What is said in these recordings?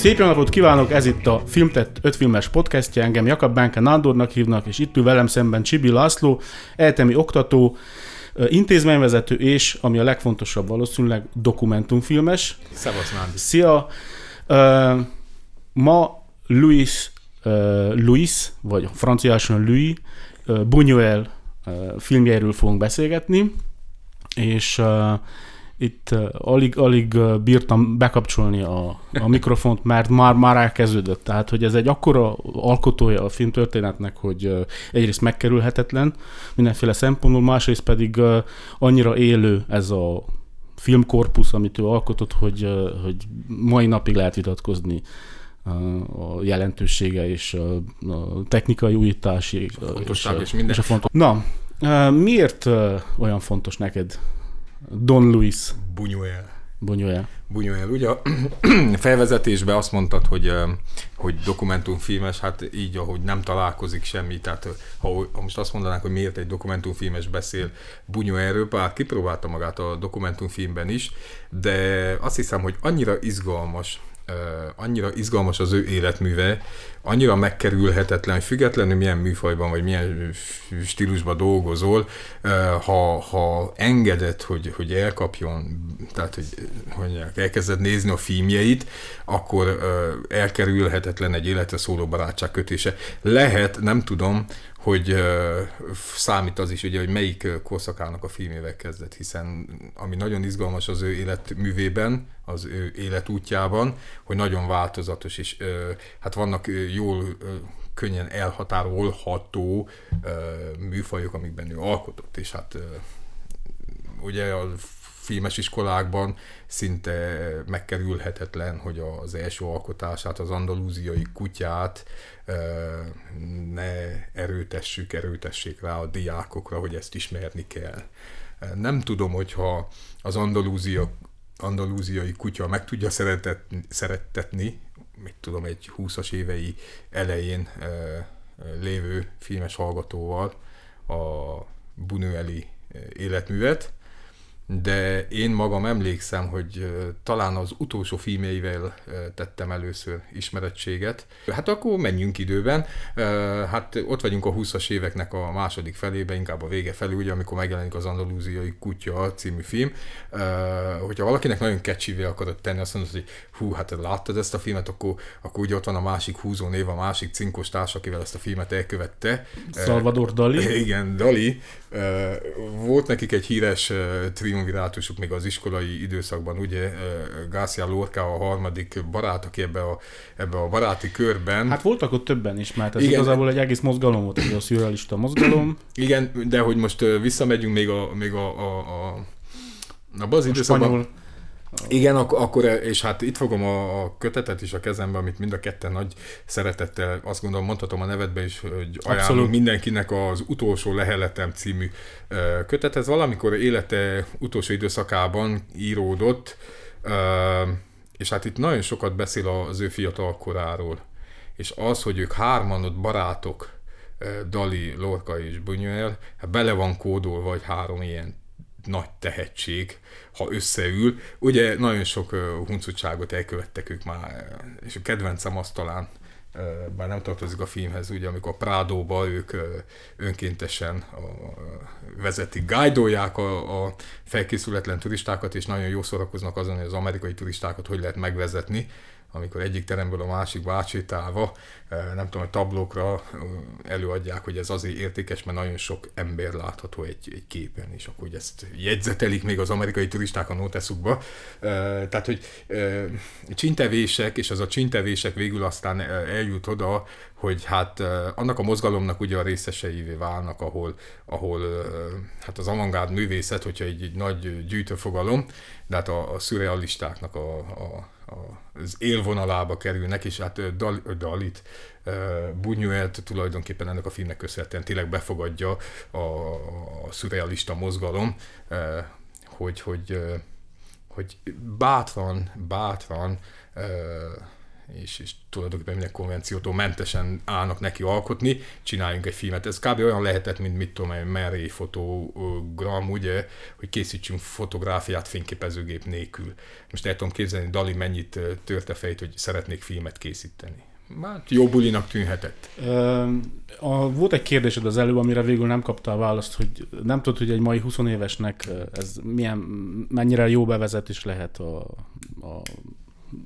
Szép jó napot kívánok, ez itt a Filmtett 5 filmes podcastja, engem Jakab Bánke Nándornak hívnak, és itt ül velem szemben Csibi László, egyetemi oktató, intézményvezető és, ami a legfontosabb valószínűleg, dokumentumfilmes. Szevasz, Nándi. Szia! Uh, ma Louis, uh, Louis, vagy franciáson Louis uh, Buñuel filmjeiről fogunk beszélgetni, és itt uh, alig, alig uh, bírtam bekapcsolni a, a mikrofont, mert már, már elkezdődött. Tehát, hogy ez egy akkora alkotója a filmtörténetnek, hogy uh, egyrészt megkerülhetetlen mindenféle szempontból, másrészt pedig uh, annyira élő ez a filmkorpusz, amit ő alkotott, hogy, uh, hogy mai napig lehet vitatkozni a jelentősége és a, a technikai újítás és, és, és, minden. És a fontos. Na, miért olyan fontos neked Don Luis. Buñuel. Buñuel. Buñuel. Ugye a felvezetésben azt mondtad, hogy, hogy dokumentumfilmes, hát így, ahogy nem találkozik semmi, tehát ha, ha most azt mondanánk, hogy miért egy dokumentumfilmes beszél Buñuelről, bár kipróbálta magát a dokumentumfilmben is, de azt hiszem, hogy annyira izgalmas, annyira izgalmas az ő életműve, annyira megkerülhetetlen, hogy függetlenül milyen műfajban vagy milyen stílusban dolgozol, ha, ha engedett, hogy, hogy elkapjon, tehát hogy, hogy elkezded nézni a filmjeit, akkor elkerülhetetlen egy életre szóló barátság kötése. Lehet, nem tudom, hogy számít az is, ugye, hogy melyik korszakának a filmével kezdett, hiszen ami nagyon izgalmas az ő életművében, az ő életútjában, hogy nagyon változatos, és hát vannak jól, könnyen elhatárolható műfajok, amikben ő alkotott, és hát ugye a filmes iskolákban szinte megkerülhetetlen, hogy az első alkotását, az andalúziai kutyát ne erőtessük, erőtessék rá a diákokra, hogy ezt ismerni kell. Nem tudom, hogyha az andalúzia, andalúziai kutya meg tudja szeretetni, szerettetni, mit tudom, egy 20-as évei elején lévő filmes hallgatóval a Bunueli életművet, de én magam emlékszem, hogy talán az utolsó filmjeivel tettem először ismerettséget. Hát akkor menjünk időben. Hát ott vagyunk a 20-as éveknek a második felében, inkább a vége felé, ugye, amikor megjelenik az Andalúziai Kutya című film. Hogyha valakinek nagyon kecsivé akarod tenni, azt mondod, hogy hú, hát láttad ezt a filmet, akkor, akkor ugye ott van a másik húzó név, a másik cinkos társ, akivel ezt a filmet elkövette. Salvador Dali. Igen, Dali. Volt nekik egy híres triumvirátusuk még az iskolai időszakban, ugye Garcia Lorca a harmadik barát, aki ebbe a, ebbe a baráti körben. Hát voltak ott többen is, mert ez Igen. igazából egy egész mozgalom volt, egy a szürrealista mozgalom. Igen, de hogy most visszamegyünk még a, még a, a, a a az időszakban... Spanyol igen, ak- akkor, és hát itt fogom a, kötetet is a kezembe, amit mind a ketten nagy szeretettel, azt gondolom mondhatom a nevedbe is, hogy ajánlom Abszolút. mindenkinek az Utolsó Leheletem című kötet. Ez valamikor élete utolsó időszakában íródott, és hát itt nagyon sokat beszél az ő fiatal koráról. És az, hogy ők hárman ott barátok, Dali, Lorca és Buñuel, hát bele van kódolva, vagy három ilyen nagy tehetség, ha összeül. Ugye nagyon sok huncutságot elkövettek ők már, és a kedvencem az talán, bár nem tartozik a filmhez, ugye amikor Prádóba ők önkéntesen a, vezetik, gájdolják a, a felkészületlen turistákat, és nagyon jó szórakoznak azon, hogy az amerikai turistákat hogy lehet megvezetni, amikor egyik teremből a másikba átsétálva, nem tudom, hogy tablókra előadják, hogy ez azért értékes, mert nagyon sok ember látható egy, egy képen, és akkor ezt jegyzetelik még az amerikai turisták a noteszukba. Tehát, hogy csintevések, és az a csintevések végül aztán eljut oda, hogy hát annak a mozgalomnak ugye a részeseivé válnak, ahol, ahol hát az avantgárd művészet, hogyha egy, egy nagy gyűjtőfogalom, de hát a, a szürrealistáknak a, a az élvonalába kerülnek, és hát Dal, Dalit, Buñuelt tulajdonképpen ennek a filmnek köszönhetően tényleg befogadja a, a szürrealista mozgalom, hogy, hogy, hogy bátran, bátran és, és tulajdonképpen minden konvenciótól mentesen állnak neki alkotni, csináljunk egy filmet. Ez kb. olyan lehetett, mint mit tudom én, Mary fotogram, ugye, hogy készítsünk fotográfiát fényképezőgép nélkül. Most el tudom képzelni, Dali mennyit törte fejt, hogy szeretnék filmet készíteni. Hát jó bulinak tűnhetett. A, volt egy kérdésed az előbb, amire végül nem kapta a választ, hogy nem tudod, hogy egy mai 20 évesnek ez milyen, mennyire jó bevezetés lehet a, a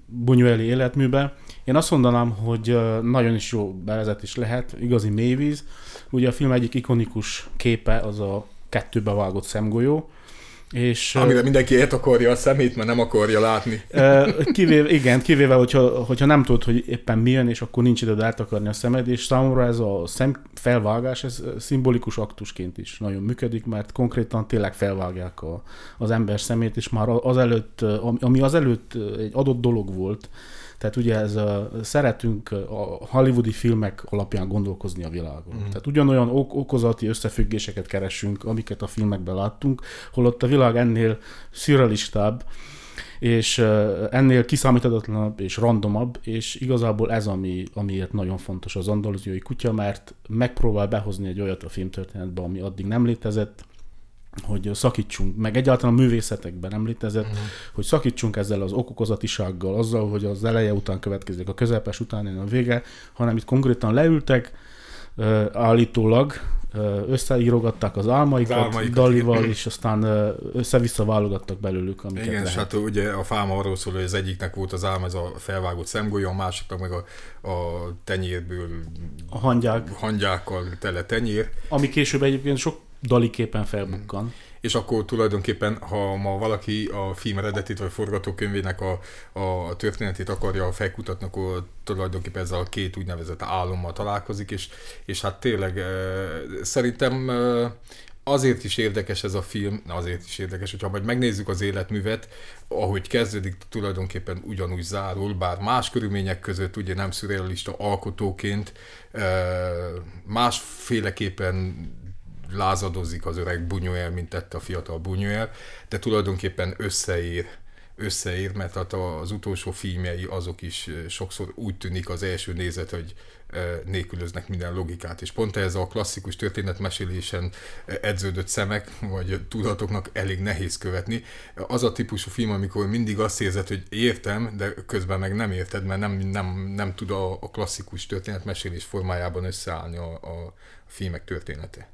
bunyueli életműbe. Én azt mondanám, hogy nagyon is jó bevezetés lehet, igazi mélyvíz. Ugye a film egyik ikonikus képe az a kettőbe vágott szemgolyó, és, Amire mindenki ért akarja a szemét, mert nem akarja látni. Kivéve, igen, kivéve, hogyha, hogyha nem tudod, hogy éppen mi jön, és akkor nincs időd eltakarni a szemed, és számomra ez a szem felvágás, ez szimbolikus aktusként is nagyon működik, mert konkrétan tényleg felvágják a, az ember szemét, és már az előtt, ami az előtt egy adott dolog volt, tehát ugye ez a, szeretünk a hollywoodi filmek alapján gondolkozni a világon. Mm. Tehát ugyanolyan ok- okozati összefüggéseket keresünk, amiket a filmekben láttunk, holott a világ ennél szürrealistább, és ennél kiszámíthatatlanabb és randomabb, és igazából ez, ami, amiért nagyon fontos az andalúziai kutya, mert megpróbál behozni egy olyat a filmtörténetbe, ami addig nem létezett, hogy szakítsunk, meg egyáltalán a művészetekben említezett, uh-huh. hogy szakítsunk ezzel az okokozatisággal, azzal, hogy az eleje után következik a közepes után a vége, hanem itt konkrétan leültek, állítólag összeírogatták az álmaikat, az álmaikat Dalival, és aztán össze-vissza válogattak belőlük, amiket Igen, lehet. és hát ugye a fáma arról szól, hogy az egyiknek volt az álma, ez a felvágott szemgolyó, a másiknak meg a, a tenyérből a hangyák. hangyákkal tele tenyér. Ami később egyébként sok daliképpen felbukkan. És akkor tulajdonképpen, ha ma valaki a film eredetét vagy forgatókönyvének a, a történetét akarja felkutatni, akkor tulajdonképpen ezzel a két úgynevezett álommal találkozik, és, és hát tényleg szerintem azért is érdekes ez a film, azért is érdekes, hogyha majd megnézzük az életművet, ahogy kezdődik, tulajdonképpen ugyanúgy zárul, bár más körülmények között ugye nem szürrealista alkotóként, másféleképpen lázadozik az öreg Bunyuel, mint tette a fiatal Bunyuel, de tulajdonképpen összeír, összeír, mert hát az utolsó filmjei azok is sokszor úgy tűnik az első nézet, hogy nélkülöznek minden logikát, és pont ez a klasszikus történetmesélésen edződött szemek, vagy tudatoknak elég nehéz követni. Az a típusú film, amikor mindig azt érzed, hogy értem, de közben meg nem érted, mert nem, nem, nem tud a, a klasszikus történetmesélés formájában összeállni a, a filmek története.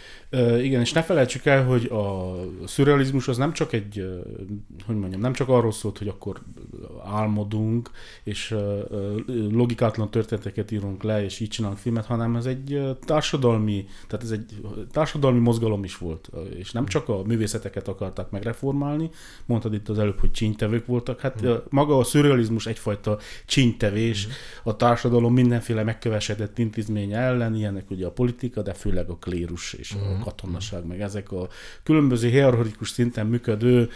Igen, és ne felejtsük el, hogy a szürrealizmus az nem csak egy, hogy mondjam, nem csak arról szólt, hogy akkor álmodunk, és logikátlan történeteket írunk le, és így csinálunk filmet, hanem ez egy társadalmi, tehát ez egy társadalmi mozgalom is volt, és nem csak a művészeteket akarták megreformálni, mondtad itt az előbb, hogy csínytevők voltak, hát hmm. maga a szürrealizmus egyfajta csínytevés, hmm. a társadalom mindenféle megkövesedett intézménye ellen, ilyenek ugye a politika, de főleg a klérus és hmm. a katonaság, meg ezek a különböző hierarchikus szinten működő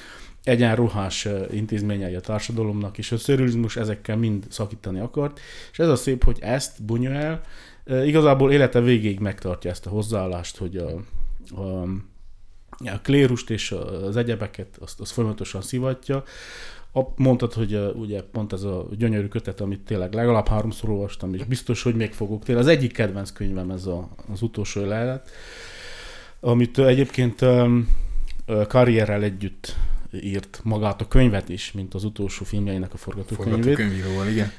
egyenruhás intézményei a társadalomnak, és a szörülizmus ezekkel mind szakítani akart, és ez a szép, hogy ezt Bunyuel igazából élete végéig megtartja ezt a hozzáállást, hogy a, a, a klérust és az egyebeket azt, azt folyamatosan szivatja. A, mondtad, hogy ugye pont ez a gyönyörű kötet, amit tényleg legalább háromszor olvastam, és biztos, hogy még fogok. Tényleg az egyik kedvenc könyvem ez a, az utolsó lehelet amit egyébként karrierrel együtt írt magát a könyvet is, mint az utolsó filmjeinek a forgatókönyvét. Forgatókönyvíróval, igen.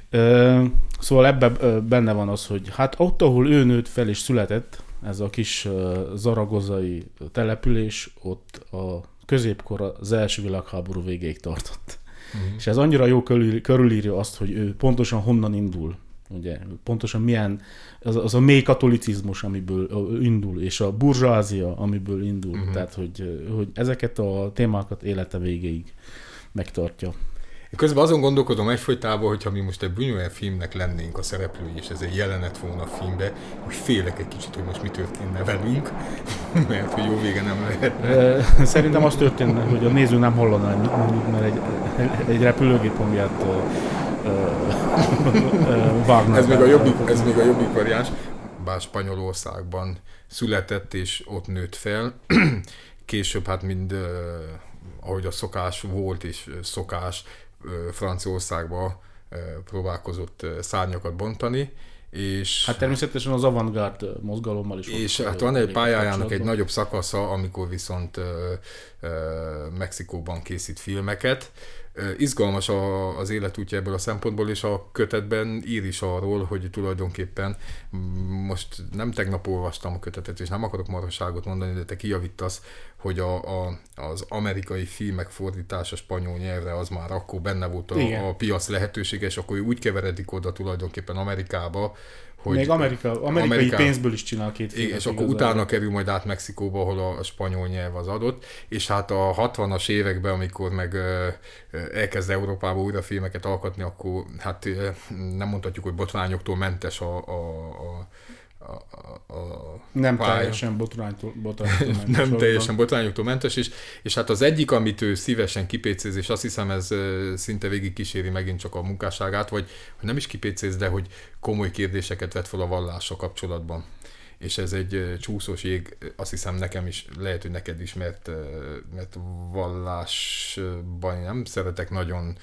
Szóval ebben benne van az, hogy hát ott, ahol ő nőtt fel és született, ez a kis zaragozai település, ott a középkor az első világháború végéig tartott. Uh-huh. És ez annyira jó körülírja azt, hogy ő pontosan honnan indul. Ugye, pontosan milyen az, az a mély katolicizmus, amiből indul, és a burzsázia, amiből indul. Uh-huh. Tehát, hogy, hogy ezeket a témákat élete végéig megtartja. Közben azon gondolkodom egyfolytában, hogyha mi most egy Buñuel filmnek lennénk a szereplői, és ez egy jelenet volna a filmbe, hogy félek egy kicsit, hogy most mi történne velünk, mert hogy jó vége nem lehet. Szerintem az történne, hogy a néző nem hallaná, mert egy, egy repülőgép hangját vágnak. ez, még a jobbik, ez még a jobbik variáns. Bár Spanyolországban született és ott nőtt fel. Később hát mind, ahogy a szokás volt és szokás, Franciaországban próbálkozott szárnyakat bontani, és, hát természetesen az avantgárd mozgalommal is. És hát van egy pályájának egy nagyobb szakasza, amikor viszont ö, ö, Mexikóban készít filmeket, Izgalmas a, az életútja ebből a szempontból, és a kötetben ír is arról, hogy tulajdonképpen most nem tegnap olvastam a kötetet, és nem akarok marhaságot mondani, de te kijavítasz, hogy a, a, az amerikai filmek fordítása spanyol nyelvre az már akkor benne volt a, a piac lehetősége, és akkor úgy keveredik oda tulajdonképpen Amerikába, hogy Még Amerika, amerikai Amerika, pénzből is csinál két filmet. És akkor utána kerül majd át Mexikóba, ahol a spanyol nyelv az adott, és hát a 60-as években, amikor meg elkezd Európába újra filmeket alkotni, akkor hát nem mondhatjuk, hogy botrányoktól mentes a, a, a a, a nem pálya. teljesen botránytól, botránytól mentes. nem teljesen botrányoktól mentes, és, és hát az egyik, amit ő szívesen kipécéz, és azt hiszem ez szinte végig kíséri megint csak a munkásságát, vagy hogy nem is kipécéz, de hogy komoly kérdéseket vet fel a vallással kapcsolatban és ez egy csúszós jég, azt hiszem nekem is, lehet, hogy neked is, mert, mert vallásban nem szeretek nagyon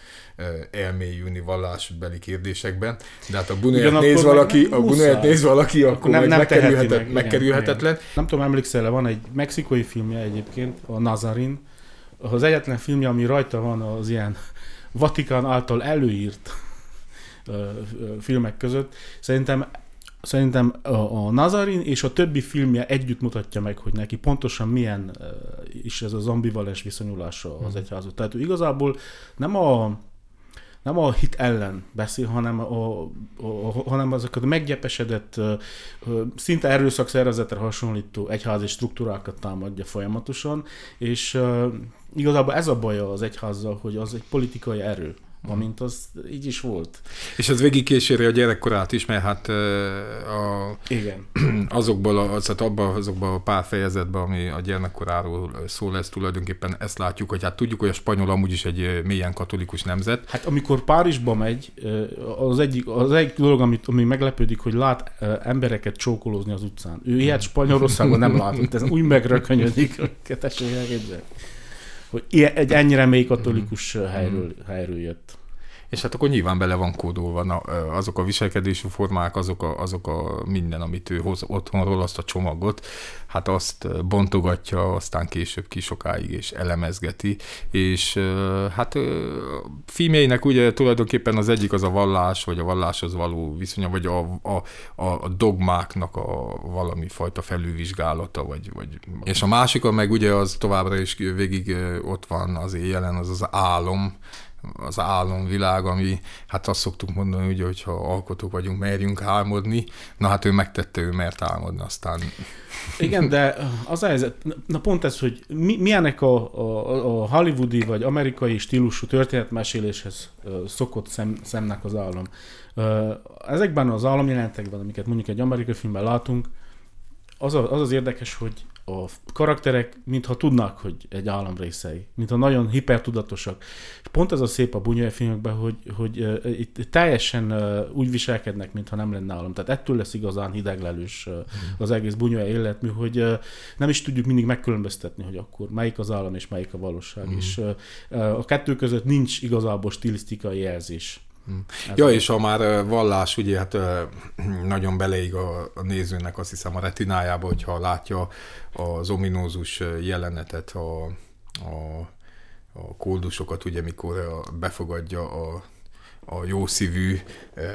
elmélyülni vallásbeli kérdésekben, de hát a Bunuet néz valaki, a Bunuet néz valaki, akkor, akkor nem, nem megkerülhetet, meg, megkerülhetetlen. Igen. Nem tudom, emlékszel van egy mexikai filmje egyébként, a Nazarin, az egyetlen filmje, ami rajta van az ilyen Vatikán által előírt filmek között. Szerintem Szerintem a, Nazarin és a többi filmje együtt mutatja meg, hogy neki pontosan milyen uh, is ez az ambivalens viszonyulása az mhm. egyházat. Tehát ő igazából nem a nem a hit ellen beszél, hanem, a, a, a, hanem azokat a meggyepesedett, szinte erőszakszervezetre hasonlító egyházi struktúrákat támadja folyamatosan, és igazából ez a baja az egyházzal, hogy az egy politikai erő amint az így is volt. És ez végig kíséri a gyerekkorát is, mert hát a, Igen. azokból, a, tehát abban azokban a pár fejezetben, ami a gyermekkoráról szól, lesz tulajdonképpen ezt látjuk, hogy hát tudjuk, hogy a spanyol amúgy is egy mélyen katolikus nemzet. Hát amikor Párizsba megy, az egyik, az egyik dolog, amit, ami meglepődik, hogy lát embereket csókolózni az utcán. Ő ilyet Spanyolországban nem látott, ez úgy megrökönyödik, hogy tessék hogy egy ennyire mély katolikus mm. helyről, helyről jött. És hát akkor nyilván bele van kódolva na, azok a viselkedési formák, azok a, azok a minden, amit ő hoz otthonról, azt a csomagot, hát azt bontogatja, aztán később kisokáig és elemezgeti, és hát filmjeinek ugye tulajdonképpen az egyik az a vallás, vagy a valláshoz való viszonya, vagy a, a, a dogmáknak a valami fajta felülvizsgálata, vagy, vagy és a másik, meg ugye az továbbra is végig ott van az jelen, az az álom, az álomvilág, ami, hát azt szoktuk mondani, ugye, hogyha alkotók vagyunk, merjünk álmodni, na hát ő megtette, ő mert álmodni, aztán... Igen, de az a helyzet, na pont ez, hogy mi, milyenek a, a, a hollywoodi vagy amerikai stílusú történetmeséléshez szokott szem, szemnek az álom. Ezekben az álomjelentekben, amiket mondjuk egy amerikai filmben látunk, az, a, az az érdekes, hogy a karakterek mintha tudnak, hogy egy állam részei, mintha nagyon hipertudatosak. És pont ez a szép a Bunyai filmekben, hogy, hogy uh, itt teljesen uh, úgy viselkednek, mintha nem lenne állam. Tehát ettől lesz igazán hideglelős uh, az egész Bunyai életmű, hogy uh, nem is tudjuk mindig megkülönböztetni, hogy akkor melyik az állam és melyik a valóság. Mm. És uh, a kettő között nincs igazából stilisztikai jelzés. Hmm. Ja, és a már vallás, ugye hát nagyon beleig a, a nézőnek azt hiszem a retinájába, hogyha látja az ominózus jelenetet, a, a, a kódusokat, ugye mikor befogadja a a jószívű eh,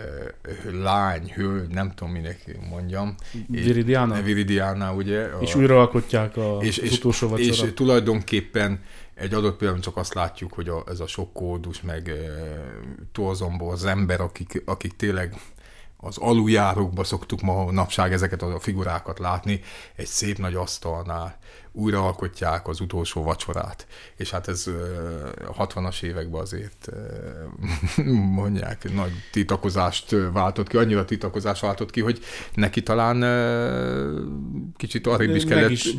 lány, hölgy, nem tudom minek mondjam. Viridiana. Viridiana, ugye. A, és újra alkotják a és, és, utolsó vacsora. És tulajdonképpen egy adott pillanatban csak azt látjuk, hogy a, ez a sok kódus, meg e, torzomból az ember, akik, akik tényleg az aluljárókba szoktuk ma napság ezeket a figurákat látni, egy szép nagy asztalnál újra alkotják az utolsó vacsorát. És hát ez a 60-as években azért mondják, nagy titakozást váltott ki, annyira titakozást váltott ki, hogy neki talán kicsit arrébb is kellett is.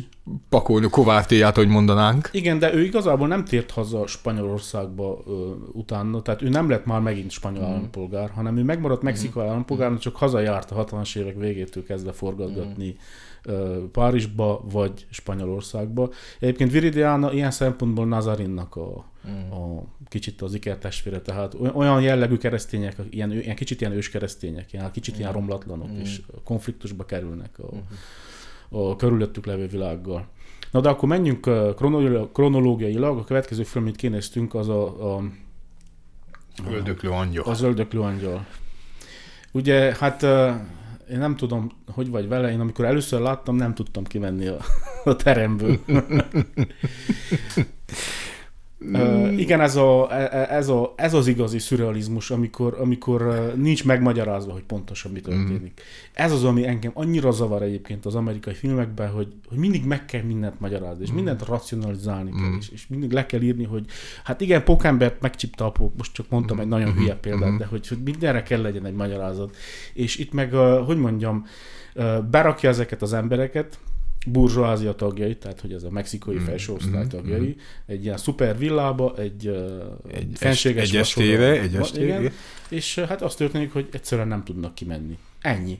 pakolni Kovártéját, hogy mondanánk. Igen, de ő igazából nem tért haza Spanyolországba ö, utána, tehát ő nem lett már megint spanyol mm. állampolgár, hanem ő megmaradt Mexikó mm. állampolgár, csak hazajárt a 60-as évek végétől kezdve forgatgatni mm Párizsba, vagy Spanyolországba. Egyébként Viridiana ilyen szempontból Nazarinnak a, mm. a kicsit az ikertestvére, tehát olyan jellegű keresztények, ilyen, ilyen kicsit ilyen őskeresztények, ilyen kicsit ilyen mm. romlatlanok, mm. és konfliktusba kerülnek a, mm. a körülöttük levő világgal. Na de akkor menjünk kronológiailag, a következő film, amit kinéztünk, az a, a Öldöklő angyal. Az öldöklő angyal. Ugye, hát én nem tudom, hogy vagy vele, én amikor először láttam, nem tudtam kimenni a, a teremből. Uh, igen, ez, a, e, e, ez, a, ez az igazi szürrealizmus, amikor, amikor nincs megmagyarázva, hogy pontosan mi történik. Mm. Ez az, ami engem annyira zavar egyébként az amerikai filmekben, hogy, hogy mindig meg kell mindent magyarázni, és mm. mindent racionalizálni kell, mm. és, és mindig le kell írni, hogy hát igen, Pokembert megcsipta a pók, most csak mondtam mm. egy nagyon hülye mm-hmm. példát, mm. de hogy, hogy mindenre kell legyen egy magyarázat. És itt meg, hogy mondjam, berakja ezeket az embereket, burzsóázia tagjai, tehát hogy ez a mexikai mm, felsőosztály mm, tagjai, mm. egy ilyen szuper villába, egy, egy fenséges egy estére, egy estére. Igen, és hát azt történik, hogy egyszerűen nem tudnak kimenni. Ennyi.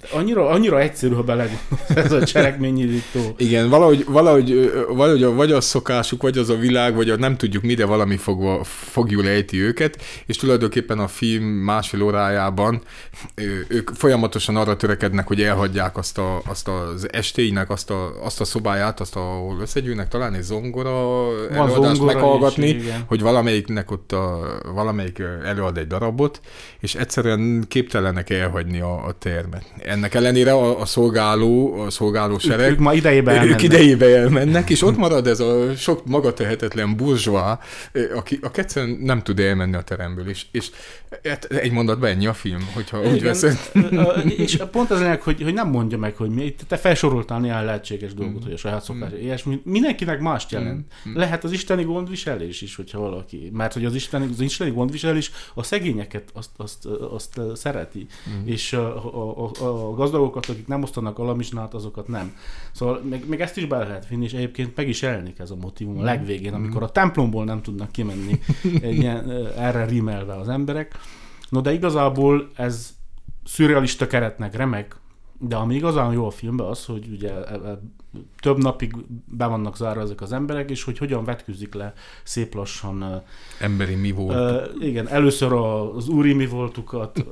Hát annyira, annyira egyszerű, ha bele ez a cselekményirító. Igen, valahogy, valahogy, valahogy vagy az szokásuk, vagy az a világ, vagy a nem tudjuk mi, de valami fogva, fogjul ejti őket, és tulajdonképpen a film másfél órájában ők folyamatosan arra törekednek, hogy elhagyják azt, a, azt az estéinek, azt a, azt a szobáját, azt, ahol összegyűlnek talán egy zongora előadást zongora meghallgatni, is, hogy valamelyiknek ott a, valamelyik előad egy darabot, és egyszerűen képtelenek elhagyni a, a termet. Ennek ellenére a, a szolgáló, a szolgáló sereg... Ők, ők ma idejébe elmennek. Ők idejébe elmennek, és ott marad ez a sok magatehetetlen burzsóá, aki, aki egyszerűen nem tud elmenni a teremből, és, és hát egy mondatban ennyi a film, hogyha Igen, úgy veszed. És pont az ennek, hogy, hogy nem mondja meg, hogy mi, te felsoroltál néhány lehetséges dolgot, mm. hogy a saját szokás, mm. ilyesmi. Mindenkinek mást jelent. Mm. Lehet az isteni gondviselés is, hogyha valaki, mert hogy az isteni, az isteni gondviselés a szegényeket azt, azt, azt, azt szereti, mm. és a, a, a gazdagokat, akik nem osztanak alamisnát, azokat nem. Szóval még, még ezt is be lehet vinni, és egyébként meg is jelenik ez a motivum a legvégén, amikor a templomból nem tudnak kimenni egy ilyen, erre rímelve az emberek. No de igazából ez szürrealista keretnek remek, de ami igazán jó a filmben az, hogy ugye e, e, több napig be vannak zárva ezek az emberek, és hogy hogyan vetküzik le szép lassan. Emberi mi volt. Uh, igen, először az úri mi voltukat,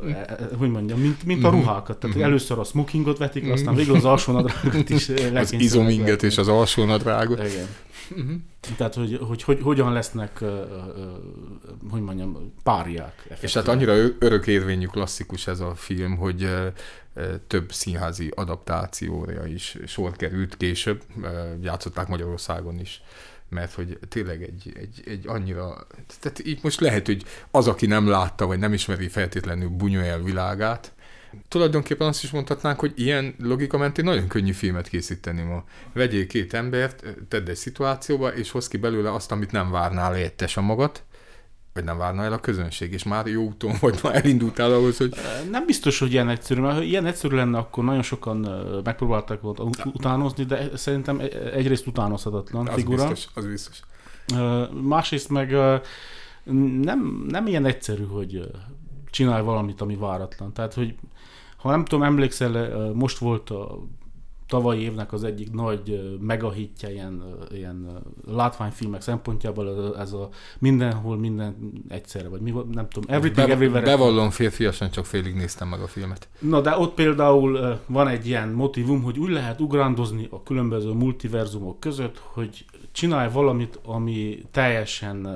hogy mondjam, mint, mint a mhm. ruhákat. Tehát uh-huh. először a smokingot vetik le, aztán végül az alsónadrágot is Az izominget és az alsónadrágot. Igen. Uh-huh. Tehát, hogy, hogy, hogy hogyan lesznek, hogy mondjam, párják. Effektíven. És hát annyira örökérvényű klasszikus ez a film, hogy több színházi adaptációra is sor került később, játszották Magyarországon is mert hogy tényleg egy, egy, egy annyira, tehát itt most lehet, hogy az, aki nem látta, vagy nem ismeri feltétlenül Buñuel világát, tulajdonképpen azt is mondhatnánk, hogy ilyen logika mentén nagyon könnyű filmet készíteni ma. Vegyél két embert, tedd egy szituációba, és hoz ki belőle azt, amit nem várnál értesen magad, vagy nem várna el a közönség, és már jó úton vagy, már elindultál ahhoz, hogy... Nem biztos, hogy ilyen egyszerű, mert ha ilyen egyszerű lenne, akkor nagyon sokan megpróbálták volt utánozni, de szerintem e- egyrészt utánozhatatlan az figura. Biztos, az biztos. Másrészt meg nem, nem ilyen egyszerű, hogy csinálj valamit, ami váratlan. Tehát, hogy ha nem tudom, emlékszel, most volt a tavalyi évnek az egyik nagy megahitja ilyen, ilyen látványfilmek szempontjából ez a mindenhol, minden egyszerre, vagy mi nem tudom, everything Be, everywhere. Bevallom férfiasan, csak félig néztem meg a filmet. Na de ott például van egy ilyen motivum, hogy úgy lehet ugrándozni a különböző multiverzumok között, hogy csinálj valamit, ami teljesen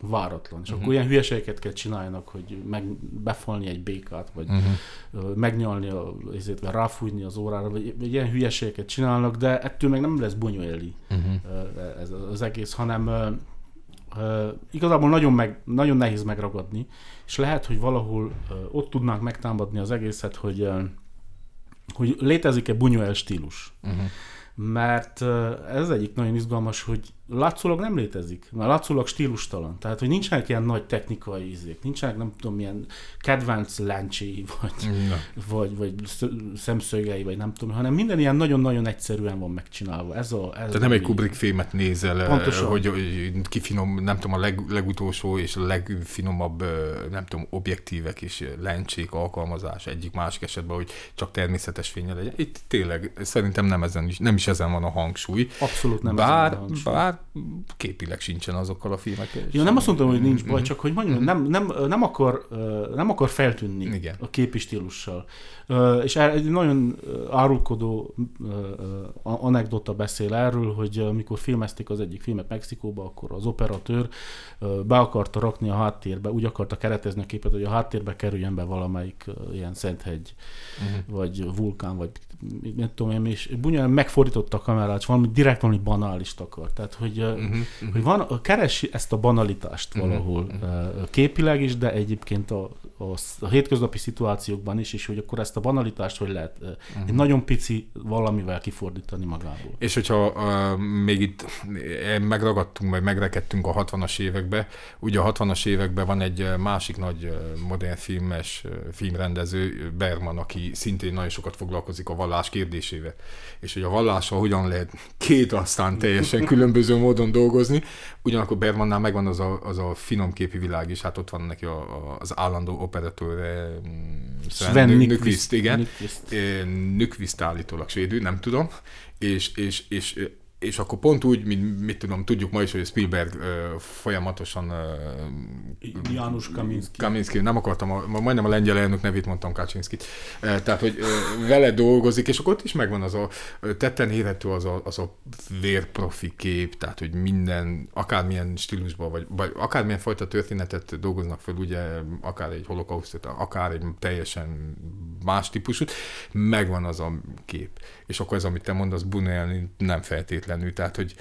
váratlan. És uh-huh. akkor ilyen hülyeségeket kell csináljanak, hogy meg, befalni egy békát, vagy uh-huh. megnyalni, a, ezért, vagy ráfújni az órára, vagy, vagy ilyen hülyeségeket csinálnak, de ettől meg nem lesz bonyoleli uh-huh. ez az egész, hanem uh, igazából nagyon, meg, nagyon nehéz megragadni, és lehet, hogy valahol uh, ott tudnánk megtámadni az egészet, hogy, uh, hogy létezik-e Buñuel stílus. Uh-huh. Mert ez egyik nagyon izgalmas, hogy látszólag nem létezik, mert látszólag stílustalan. Tehát, hogy nincsenek ilyen nagy technikai ízék, nincsenek nem tudom, milyen kedvenc lencséi, vagy, vagy, vagy szemszögei, vagy nem tudom, hanem minden ilyen nagyon-nagyon egyszerűen van megcsinálva. Ez a, ez Tehát nem egy Kubrick filmet nézel, Pontosan. hogy, hogy kifinom, nem tudom, a leg, legutolsó és a legfinomabb, nem tudom, objektívek és lencsék alkalmazás egyik másik esetben, hogy csak természetes fénye legyen. Itt tényleg szerintem nem, ezen is, nem is ezen van a hangsúly. Abszolút nem bár, ezen van a hangsúly. Bár képileg sincsen azokkal a filmekkel. Ja, nem azt mondtam, hogy nincs baj, csak hogy mondjam, nem, nem, nem, akar, nem akar feltűnni Igen. a képi stílussal. És egy nagyon árulkodó anekdota beszél erről, hogy amikor filmezték az egyik filmet Mexikóba, akkor az operatőr be akarta rakni a háttérbe, úgy akarta keretezni a képet, hogy a háttérbe kerüljen be valamelyik ilyen Szenthegy, uh-huh. vagy vulkán, vagy nem tudom én, és bunyán megfordította a kamerát, és valami direkt valami banálist akar. Tehát, hogy, uh-huh, hogy van, keresi ezt a banalitást valahol uh-huh. képileg is, de egyébként a, a, hétköznapi szituációkban is, és hogy akkor ezt a banalitást hogy lehet uh-huh. egy nagyon pici valamivel kifordítani magából. És hogyha uh, még itt megragadtunk, vagy megrekedtünk a 60-as évekbe, ugye a 60-as években van egy másik nagy modern filmes filmrendező, Berman, aki szintén nagyon sokat foglalkozik a vallás kérdésével. És hogy a vallással hogyan lehet két aztán teljesen különböző módon dolgozni, ugyanakkor Bermannál megvan az a, az a finom képi világ is, hát ott van neki a, a, az állandó operatőre mm, Sven Nykvist, igen. Nykvist állítólag svédül, nem tudom. És, és, és és akkor pont úgy, mint mit tudom, tudjuk ma is, hogy Spielberg uh, folyamatosan uh, János Kaminski. Kaminski, nem akartam, a, majdnem a lengyel elnök nevét mondtam Kaczynskit. Uh, tehát, hogy uh, vele dolgozik, és akkor ott is megvan az a tetten érhető az a, az a vérprofi kép, tehát, hogy minden, akármilyen stílusban, vagy, vagy akármilyen fajta történetet dolgoznak fel, ugye, akár egy holokausztot, akár egy teljesen más típusút, megvan az a kép. És akkor ez, amit te mondasz, Bunuel nem feltétlenül, tehát, hogy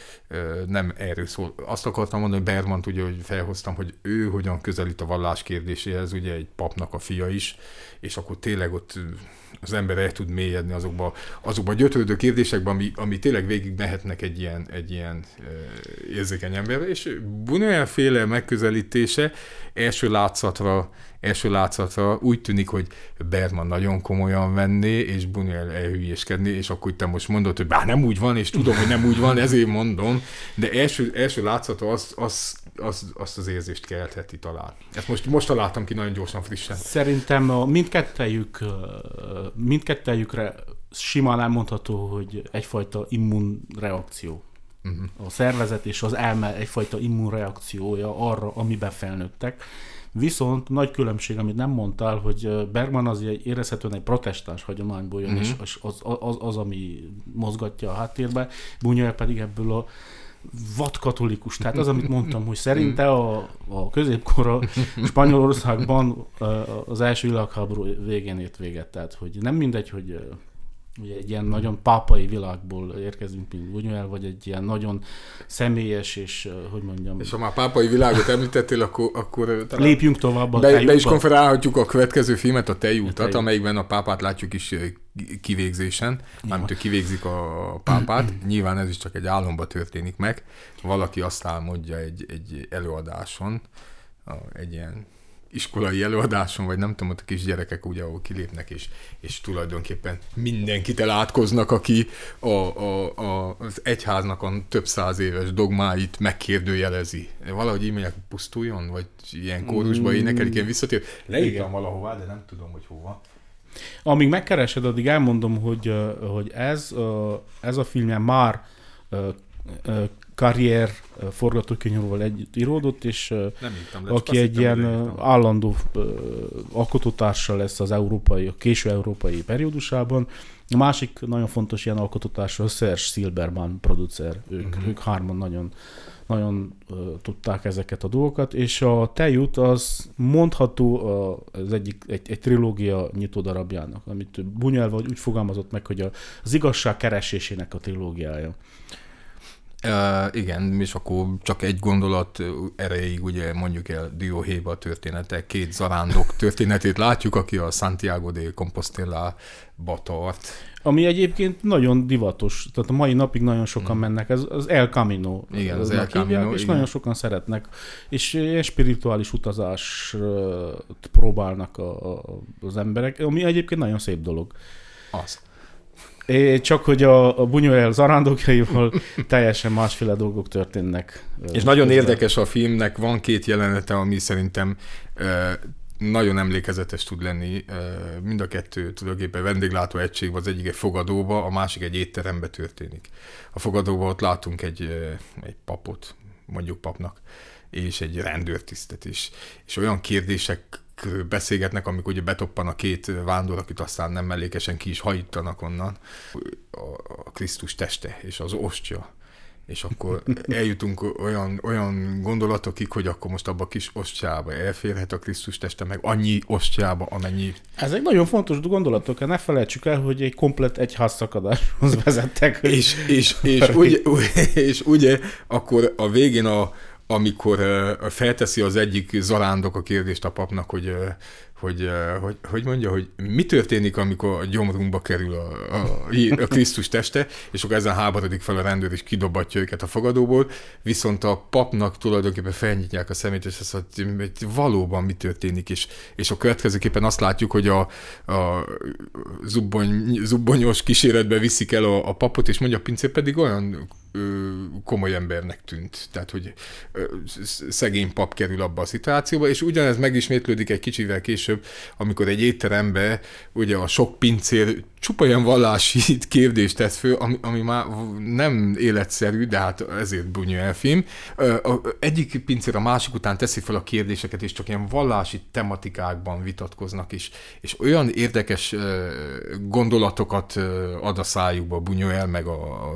nem erről szól. Azt akartam mondani, hogy Bermant ugye, hogy felhoztam, hogy ő hogyan közelít a vallás kérdéséhez, ugye egy papnak a fia is, és akkor tényleg ott az ember el tud mélyedni azokba, azokba a gyötrődő kérdésekbe, ami, ami tényleg végig mehetnek egy ilyen, egy ilyen érzékeny emberre, és Bunuel féle megközelítése első látszatra első látszatra úgy tűnik, hogy Berman nagyon komolyan venné, és Bunyel elhülyéskedni, és akkor te most mondod, hogy bár nem úgy van, és tudom, hogy nem úgy van, ezért mondom, de első, első látszatra az, az, az, azt az érzést keltheti talán. Ezt most, most találtam ki nagyon gyorsan, frissen. Szerintem mindkettejük, mindkettejükre simán elmondható, hogy egyfajta immunreakció. Uh-huh. A szervezet és az elme egyfajta immunreakciója arra, amiben felnőttek. Viszont nagy különbség, amit nem mondtál, hogy Bergman az egy érezhetően egy protestáns hagyományból jön, uh-huh. és az, az, az, az, ami mozgatja a háttérbe, Bunyol pedig ebből a vadkatolikus. Tehát az, amit mondtam, hogy szerinte a, a középkora Spanyolországban az első világháború végén ért véget. Tehát, hogy nem mindegy, hogy ugye egy ilyen nagyon pápai világból érkezünk, mint Bunyuel, vagy egy ilyen nagyon személyes, és hogy mondjam... És ha már pápai világot említettél, akkor, akkor lépjünk tovább a be, be is konferálhatjuk a következő filmet, a Tejútat, amelyikben a pápát látjuk is kivégzésen, mármint ő kivégzik a pápát, nyilván ez is csak egy álomba történik meg, valaki azt álmodja egy, egy előadáson, egy ilyen iskolai előadáson, vagy nem tudom, ott a kisgyerekek ugye, ahol kilépnek, és, és tulajdonképpen mindenkit elátkoznak, aki a, a, a, az egyháznak a több száz éves dogmáit megkérdőjelezi. Valahogy így mondják, pusztuljon, vagy ilyen kórusba énekelik, ilyen visszatér. Leírtam valahová, de nem tudom, hogy hova. Amíg megkeresed, addig elmondom, hogy, hogy ez, ez a filmje már karrier forgatókönyvvel együtt íródott, és nem írtam, aki egy ilyen állandó alkotótársa lesz az európai, a késő európai periódusában. A másik nagyon fontos ilyen alkotótársa a Serge Silberman producer, ők, uh-huh. ők hárman nagyon nagyon uh, tudták ezeket a dolgokat, és a Tejut az mondható az egyik, egy, egy trilógia nyitó darabjának, amit Bunyelva úgy fogalmazott meg, hogy a, az igazság keresésének a trilógiája. Uh, igen, és akkor csak egy gondolat erejéig ugye mondjuk el Dióhéjba története, két zarándok történetét látjuk, aki a Santiago de Compostela tart. Ami egyébként nagyon divatos, tehát a mai napig nagyon sokan mm. mennek, ez az El Camino. Igen, az El Camino, hívják, És igen. nagyon sokan szeretnek, és ilyen spirituális utazást próbálnak a, a, az emberek, ami egyébként nagyon szép dolog. Az. É, csak hogy a, a Buñuel zarándokjaival teljesen másféle dolgok történnek. És nagyon közben. érdekes a filmnek, van két jelenete, ami szerintem nagyon emlékezetes tud lenni. Mind a kettő tulajdonképpen vendéglátó egység, az egyik egy fogadóba, a másik egy étterembe történik. A fogadóba ott látunk egy, egy papot, mondjuk papnak, és egy rendőrtisztet is. És olyan kérdések beszélgetnek, amikor ugye betoppan a két vándor, akit aztán nem mellékesen ki is hajítanak onnan, a Krisztus teste és az ostya és akkor eljutunk olyan, olyan gondolatokig, hogy akkor most abba a kis ostjába elférhet a Krisztus teste, meg annyi ostjába, amennyi... Ezek nagyon fontos gondolatok, ne felejtsük el, hogy egy komplet egyházszakadáshoz vezettek. Hogy... És, és, és, ugye, és ugye akkor a végén a, amikor felteszi az egyik zarándok a kérdést a papnak, hogy hogy, hogy, hogy mondja, hogy mi történik, amikor a gyomrunkba kerül a, a, a Krisztus teste, és akkor ezen háborodik fel a rendőr, és kidobatja őket a fogadóból, viszont a papnak tulajdonképpen felnyitják a szemét, és azt mondja, hogy valóban mi történik, és, és a következőképpen azt látjuk, hogy a, a zubbony, zubbonyos kíséretbe viszik el a, a papot, és mondja a pincér pedig olyan komoly embernek tűnt. Tehát, hogy szegény pap kerül abba a szituációba, és ugyanez megismétlődik egy kicsivel később, amikor egy étterembe ugye a sok pincér csupa olyan vallási kérdést tesz föl, ami, ami már nem életszerű, de hát ezért Buñuel film. Egyik pincér a másik után teszi fel a kérdéseket, és csak ilyen vallási tematikákban vitatkoznak, is, és olyan érdekes gondolatokat ad a szájukba Buñuel, meg a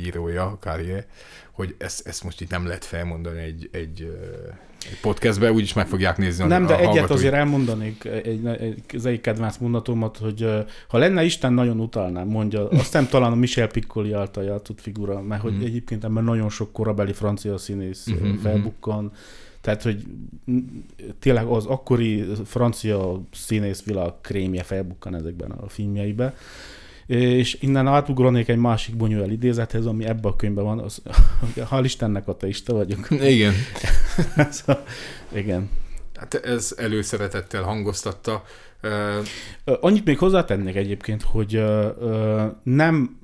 forgatókönyvírója, Carrier, hogy ezt, ezt most itt nem lehet felmondani egy, egy, egy podcastbe, úgyis meg fogják nézni Nem, a, de a egyet hallgatói. azért elmondanék, egy, egy, az egyik kedvenc mondatomat, hogy ha lenne Isten, nagyon utálnám, mondja. Aztán talán a Michel Piccoli által játszott figura, mert hogy mm. egyébként ebben nagyon sok korabeli francia színész mm-hmm. felbukkan, tehát, hogy tényleg az akkori francia színész világ krémje felbukkan ezekben a filmjeiben. És innen átugranék egy másik bonyolult idézethez, ami ebbe a könyvben van. Az, hál' Istennek ateista vagyok. Igen. szóval, igen. Hát ez előszeretettel hangoztatta. Annyit még hozzátennék egyébként, hogy nem,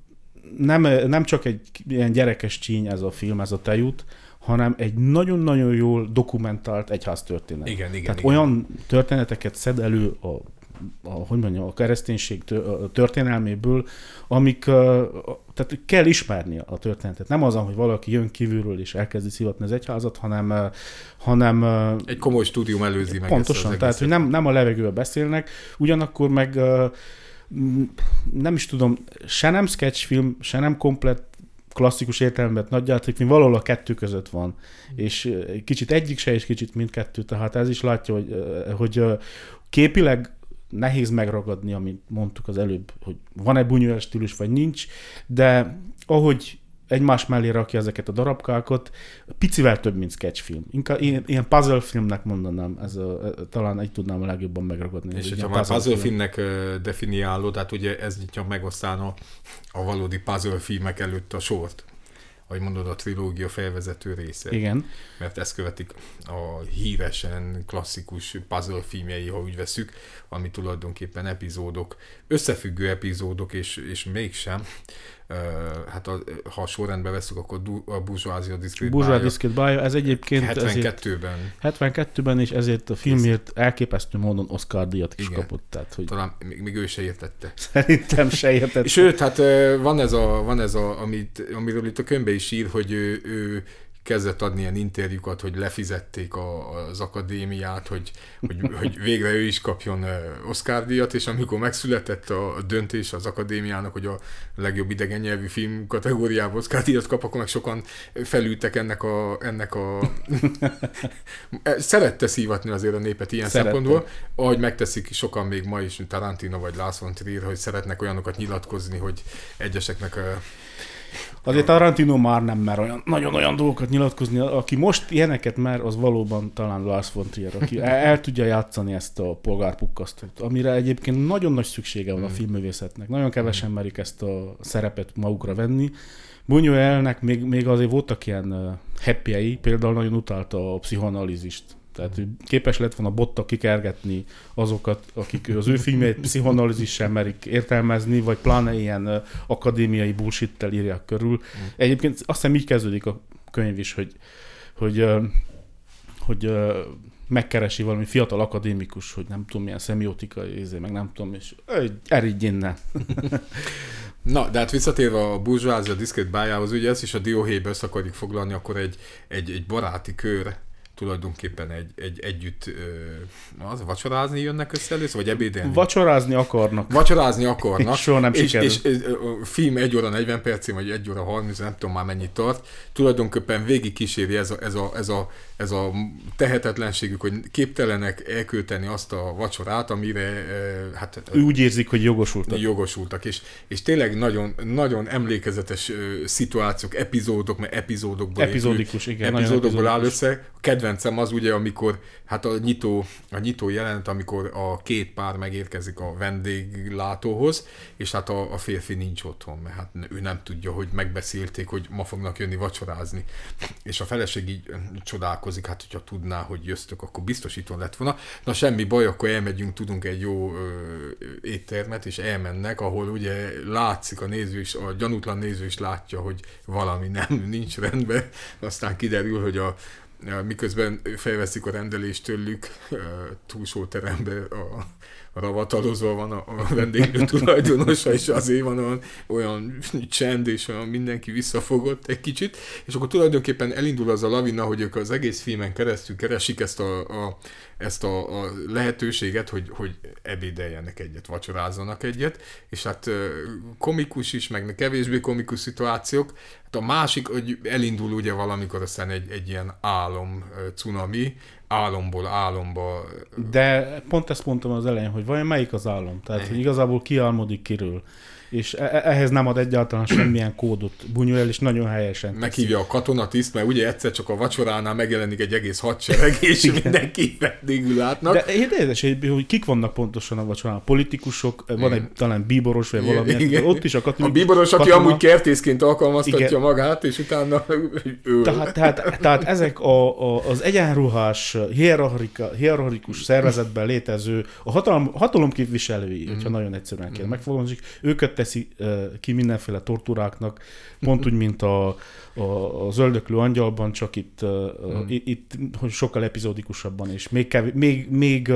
nem, nem csak egy ilyen gyerekes csíny ez a film, ez a tejút, hanem egy nagyon-nagyon jól dokumentált egyház történet. Igen, igen. Tehát igen. olyan történeteket szed elő a a, hogy mondjam, a kereszténység történelméből, amik, tehát kell ismerni a történetet. Nem az, hogy valaki jön kívülről és elkezdi szivatni az egyházat, hanem, hanem egy komoly stúdium előzi meg Pontosan, ezt tehát hogy nem, nem a levegőbe beszélnek, ugyanakkor meg nem is tudom, se nem sketchfilm, se nem komplet klasszikus értelemben nagyjátékfilm valahol a kettő között van. És kicsit egyik se, és kicsit mindkettő, tehát ez is látja, hogy, hogy képileg nehéz megragadni, amit mondtuk az előbb, hogy van-e bunyóes stílus, vagy nincs, de ahogy egymás mellé rakja ezeket a darabkákat, picivel több, mint sketchfilm. Inkább ilyen, ilyen puzzle filmnek mondanám, ez a, talán egy tudnám a legjobban megragadni. És hogyha már puzzle filmnek film. definiálod, tehát ugye ez nyitja meg aztán a, a valódi puzzle filmek előtt a sort ahogy mondod, a trilógia felvezető része. Igen. Mert ezt követik a híresen klasszikus puzzle filmjei, ha úgy veszük, ami tulajdonképpen epizódok, összefüggő epizódok, és, és mégsem hát a, ha sorrendbe veszük, akkor a Bourgeoisie Discrete Bourgeois Discrete Bio, ez egyébként 72-ben. 72-ben, és ezért a filmért elképesztő módon Oscar díjat is Igen. kapott. Tehát, hogy... Talán még, még ő se értette. Szerintem se értette. Sőt, hát van ez, a, van ez a, amit, amiről itt a könyvbe is ír, hogy ő, ő kezdett adni ilyen interjúkat, hogy lefizették a, az akadémiát, hogy, hogy, hogy végre ő is kapjon Oscar díjat, és amikor megszületett a döntés az akadémiának, hogy a legjobb idegen nyelvű film kategóriában Oscar díjat kap, akkor meg sokan felültek ennek a, ennek a... Szerette szívatni azért a népet ilyen Szerette. szempontból, ahogy megteszik sokan még ma is, mint Tarantino vagy von Trier, hogy szeretnek olyanokat nyilatkozni, hogy egyeseknek Azért Tarantino már nem mer olyan, nagyon olyan dolgokat nyilatkozni. Aki most ilyeneket mer, az valóban talán Lars von Trier, aki el, el tudja játszani ezt a polgárpukkasztót, amire egyébként nagyon nagy szüksége van a filmművészetnek. Nagyon kevesen merik ezt a szerepet magukra venni. Buñuelnek még, még azért voltak ilyen happy például nagyon utálta a pszichoanalízist. Tehát hogy képes lett volna botta kikergetni azokat, akik az ő filmjeit pszichoanalízissel merik értelmezni, vagy pláne ilyen akadémiai bullshit írják körül. Egyébként azt hiszem így kezdődik a könyv is, hogy, hogy, hogy uh, megkeresi valami fiatal akadémikus, hogy nem tudom, milyen szemiotikai, izé, meg nem tudom, és eridj innen. Na, de hát visszatérve a burzsázia diszkrét bájához, ugye ezt is a dióhéjbe össze akarjuk foglalni, akkor egy, egy, egy baráti kör tulajdonképpen egy, egy együtt az, vacsorázni jönnek össze először, vagy ebédelni? Vacsorázni akarnak. Vacsorázni akarnak. És soha nem és, sikerül. és, és, a film 1 óra 40 percén, vagy 1 óra 30, nem tudom már mennyit tart, tulajdonképpen végig kíséri ez a, ez a, ez a, ez a tehetetlenségük, hogy képtelenek elkölteni azt a vacsorát, amire hát, úgy érzik, hogy jogosultak. Jogosultak, és, és tényleg nagyon, nagyon emlékezetes szituációk, epizódok, mert epizódokból Epizódikus, épül, igen. Epizódokból áll össze. A kedvencem az ugye, amikor hát a nyitó, a nyitó jelent, amikor a két pár megérkezik a vendéglátóhoz, és hát a, a férfi nincs otthon, mert hát ő nem tudja, hogy megbeszélték, hogy ma fognak jönni vacsorázni. És a feleség így csodálkozik, hát hogyha tudná, hogy jöztök, akkor biztos itt lett volna. Na semmi baj, akkor elmegyünk, tudunk egy jó ö, éttermet, és elmennek, ahol ugye látszik a néző is, a gyanútlan néző is látja, hogy valami nem, nincs rendben. Aztán kiderül, hogy a, miközben felveszik a rendelést tőlük, túlsó terembe a, a ravatalozva van a, a vendéglő tulajdonosa, és azért van olyan, olyan csend, és olyan mindenki visszafogott egy kicsit, és akkor tulajdonképpen elindul az a lavina, hogy ők az egész filmen keresztül keresik ezt a, a ezt a, a lehetőséget, hogy, hogy ebédeljenek egyet, vacsorázzanak egyet, és hát komikus is, meg kevésbé komikus szituációk. Hát a másik, hogy elindul ugye valamikor aztán egy, egy ilyen álom cunami, álomból álomba. De pont ezt mondtam az elején, hogy vajon melyik az álom? Tehát, hogy igazából kiálmodik kiről és e- e- ehhez nem ad egyáltalán semmilyen kódot. Bunyuel is nagyon helyesen. Meghívja a katonatiszt, mert ugye egyszer csak a vacsoránál megjelenik egy egész hadsereg, és mindenki vendégül látnak. De érdekes, hogy kik vannak pontosan a vacsorán. A politikusok, van egy talán bíboros, vagy valami. Igen. Ott is a katona. A bíboros, aki katona... amúgy kertészként alkalmaztatja Igen. magát, és utána ő. Tehát, tehát, tehát ezek a, a, az egyenruhás, hierarchikus szervezetben létező, a hatalom, hatalom képviselői, mm. hogyha nagyon egyszerűen kell mm. megfogalmazni, őket teszi ki mindenféle tortúráknak, pont úgy, mint a, a, a zöldöklő angyalban, csak itt, mm. itt sokkal epizódikusabban, és még, kev, még, még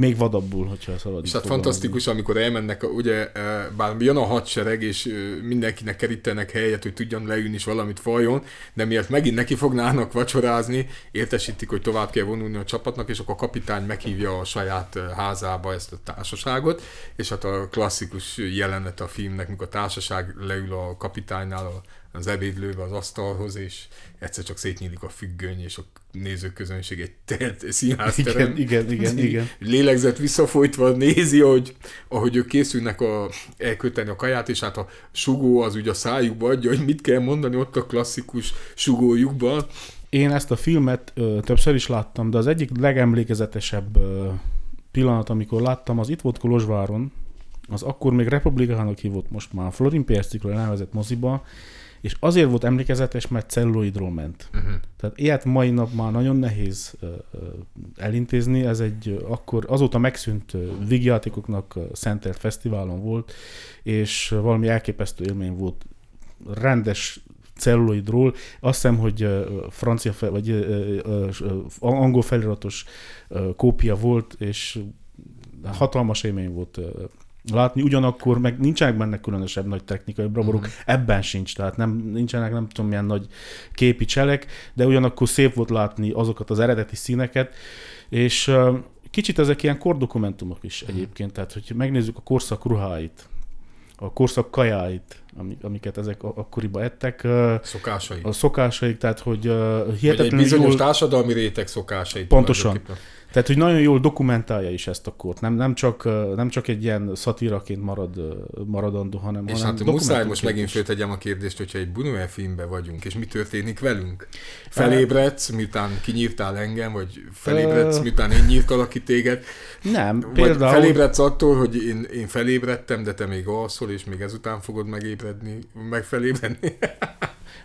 még vadabbul, hogyha szabad. És hát fantasztikus, amikor elmennek, ugye, bár jön a hadsereg, és mindenkinek kerítenek helyet, hogy tudjon leülni és valamit faljon, de miért megint neki fognának vacsorázni, értesítik, hogy tovább kell vonulni a csapatnak, és akkor a kapitány meghívja a saját házába ezt a társaságot, és hát a klasszikus jelenet a filmnek, mikor a társaság leül a kapitánynál a az ebédlőbe az asztalhoz, és egyszer csak szétnyílik a függöny, és a nézőközönség egy telt színházterem. Igen, igen, igen, igen. Lélegzett visszafolytva nézi, hogy, ahogy ők készülnek a, elköteni a kaját, és hát a sugó az ugye a szájukba adja, hogy mit kell mondani ott a klasszikus sugójukban. Én ezt a filmet ö, többször is láttam, de az egyik legemlékezetesebb ö, pillanat, amikor láttam, az itt volt Kolozsváron, az akkor még republikánok hívott, most már Florin Piercikről elnevezett moziba, és azért volt emlékezetes, mert celluloidról ment. Uh-huh. Tehát ilyet mai nap már nagyon nehéz uh, elintézni, ez egy akkor azóta megszűnt uh, vígjátékoknak szentelt fesztiválon volt, és valami elképesztő élmény volt rendes celluloidról. Azt hiszem, hogy francia fel, vagy angol feliratos kópia volt, és hatalmas élmény volt látni, ugyanakkor meg nincsenek benne különösebb nagy technikai braborok, uh-huh. ebben sincs, tehát nem, nincsenek nem tudom milyen nagy képi cselek, de ugyanakkor szép volt látni azokat az eredeti színeket, és kicsit ezek ilyen kordokumentumok is uh-huh. egyébként, tehát hogy megnézzük a korszak ruháit, a korszak kajáit, amiket ezek akkoriban ettek. Szokásaik. A szokásaik, tehát hogy hihetetlenül Vagy egy bizonyos jól... társadalmi réteg szokásait. Pontosan. Tehát, hogy nagyon jól dokumentálja is ezt a kort. Nem, nem, csak, nem csak egy ilyen szatíraként marad, maradandó, hanem És hanem hát muszáj most megint föltegyem a kérdést, hogyha egy Buñuel filmben vagyunk, és mi történik velünk? Felébredsz, miután kinyírtál engem, vagy felébredsz, miután én nyírtalak ki téged? Nem, Vagy például... felébredsz attól, hogy én, én felébredtem, de te még alszol, és még ezután fogod megébredni, megfelébredni?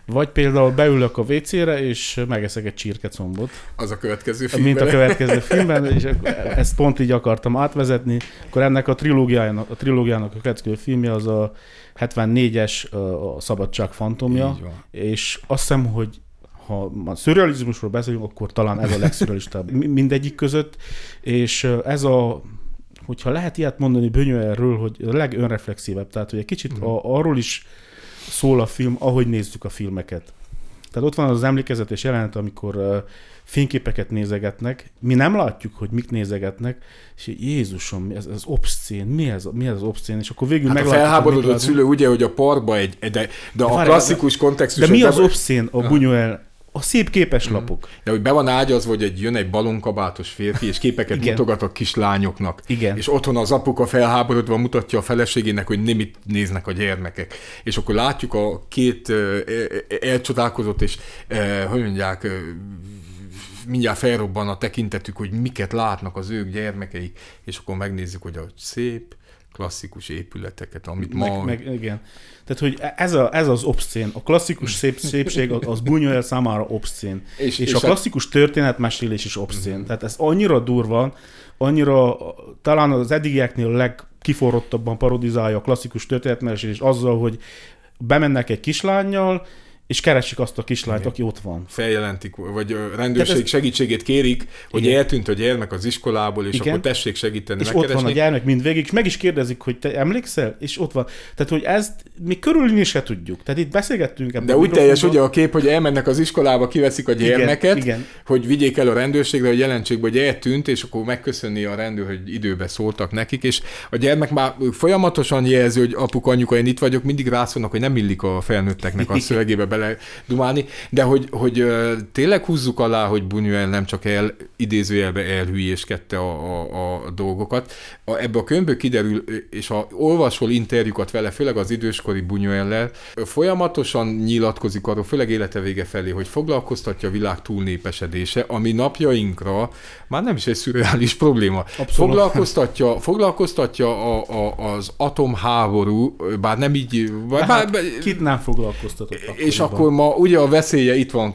Vagy például beülök a WC-re, és megeszek egy csirkecombot. Az a következő filmben. Mint a következő filmben, és ezt pont így akartam átvezetni. Akkor ennek a trilógiának, a trilógiának a következő filmje az a 74-es a Szabadság fantomja, és azt hiszem, hogy ha a szürrealizmusról beszélünk, akkor talán ez a legszürrealistább mindegyik között, és ez a hogyha lehet ilyet mondani Bönyőerről, hogy a legönreflexívebb, tehát hogy egy kicsit mm. a, arról is szól a film, ahogy nézzük a filmeket. Tehát ott van az emlékezetes jelenet, amikor uh, fényképeket nézegetnek, mi nem látjuk, hogy mit nézegetnek, és Jézusom, ez, ez obszcén, mi ez, mi ez az obszcén, és akkor végül hát meglátjuk. A felháborodott szülő ugye, hogy a parkba egy, de, de, de a klasszikus kontextus... De mi az obszcén a Buñuel a szép képeslapok. Mm. De hogy be van ágyazva, hogy egy, jön egy balonkabátos férfi, és képeket Igen. mutogat a kislányoknak. Igen. És otthon az apuka felháborodva mutatja a feleségének, hogy nem mit néznek a gyermekek. És akkor látjuk a két elcsodálkozott, és hogy mondják, mindjárt felrobban a tekintetük, hogy miket látnak az ők gyermekeik, és akkor megnézzük, hogy a szép, klasszikus épületeket, amit meg, ma... Meg, igen. Tehát, hogy ez, a, ez az obszcén. A klasszikus szép, szépség az, az Buñuel számára obszcén. És, és, és a klasszikus a... történetmesélés is obszcén. Mm-hmm. Tehát ez annyira durva, annyira talán az eddigieknél legkiforrottabban parodizálja a klasszikus történetmesélés azzal, hogy bemennek egy kislányjal, és keresik azt a kislányt, Igen. aki ott van. Feljelentik, vagy rendőrség ez... segítségét kérik, hogy Igen. eltűnt a gyermek az iskolából, és Igen. akkor tessék segíteni. És ott van a gyermek mindvégig, és meg is kérdezik, hogy te emlékszel? És ott van. Tehát, hogy ezt mi körülni se tudjuk. Tehát itt beszélgettünk ebben. De úgy teljes ugye a kép, hogy elmennek az iskolába, kiveszik a gyermeket, Igen. Igen. hogy vigyék el a rendőrségre, hogy jelentsék hogy eltűnt, és akkor megköszönni a rendőr, hogy időbe szóltak nekik, és a gyermek már folyamatosan jelzi, hogy apuk, anyuka, én itt vagyok, mindig rászólnak, hogy nem illik a felnőtteknek a szövegébe bele dumálni, de hogy, hogy tényleg húzzuk alá, hogy Buñuel nem csak el, idézőjelbe elhülyéskedte a, a, a dolgokat. A, ebbe a könyvből kiderül, és ha olvasol interjúkat vele, főleg az időskori buñuel folyamatosan nyilatkozik arról, főleg élete vége felé, hogy foglalkoztatja a világ túlnépesedése, ami napjainkra már nem is egy szürreális probléma. Abszolút. Foglalkoztatja, foglalkoztatja a, a, az atomháború, bár nem így... Bár, hát, bár, kit nem foglalkoztatott? És akkor ma ugye a veszélye itt van,